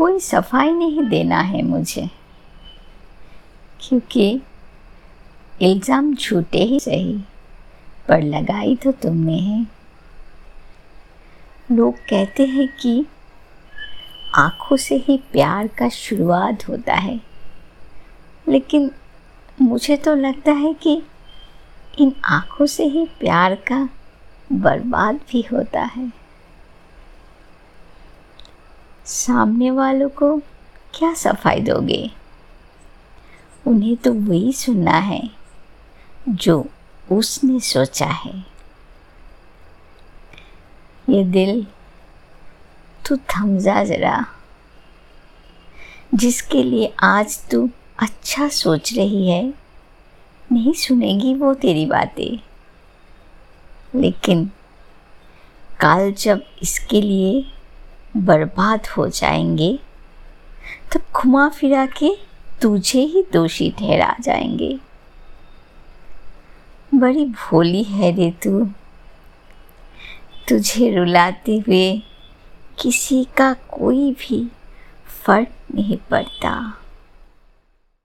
कोई सफ़ाई नहीं देना है मुझे। क्योंकि इल्ज़ाम झूठे ही सही, पर लगाई तो तुमने है। लोग कहते हैं कि आँखों से ही प्यार का शुरुआत होता है, लेकिन मुझे तो लगता है कि इन आँखों से ही प्यार का बर्बाद भी होता है। सामने वालों को क्या सफ़ाई दोगे उन्हें तो वही सुनना है, जो उसने सोचा है। ये दिल तू थम जा जरा, जिसके लिए आज तू अच्छा सोच रही है। नहीं सुनेगी वो तेरी बातें। लेकिन कल जब इसके लिए बर्बाद हो जाएँगे, तब घुमा फिरा के तुझे ही दोषी ठहरा जाएँगे। बड़ी भोली है रे तू। तुझे रुलाते हुए किसी का कोई भी फ़र्क नहीं पड़ता।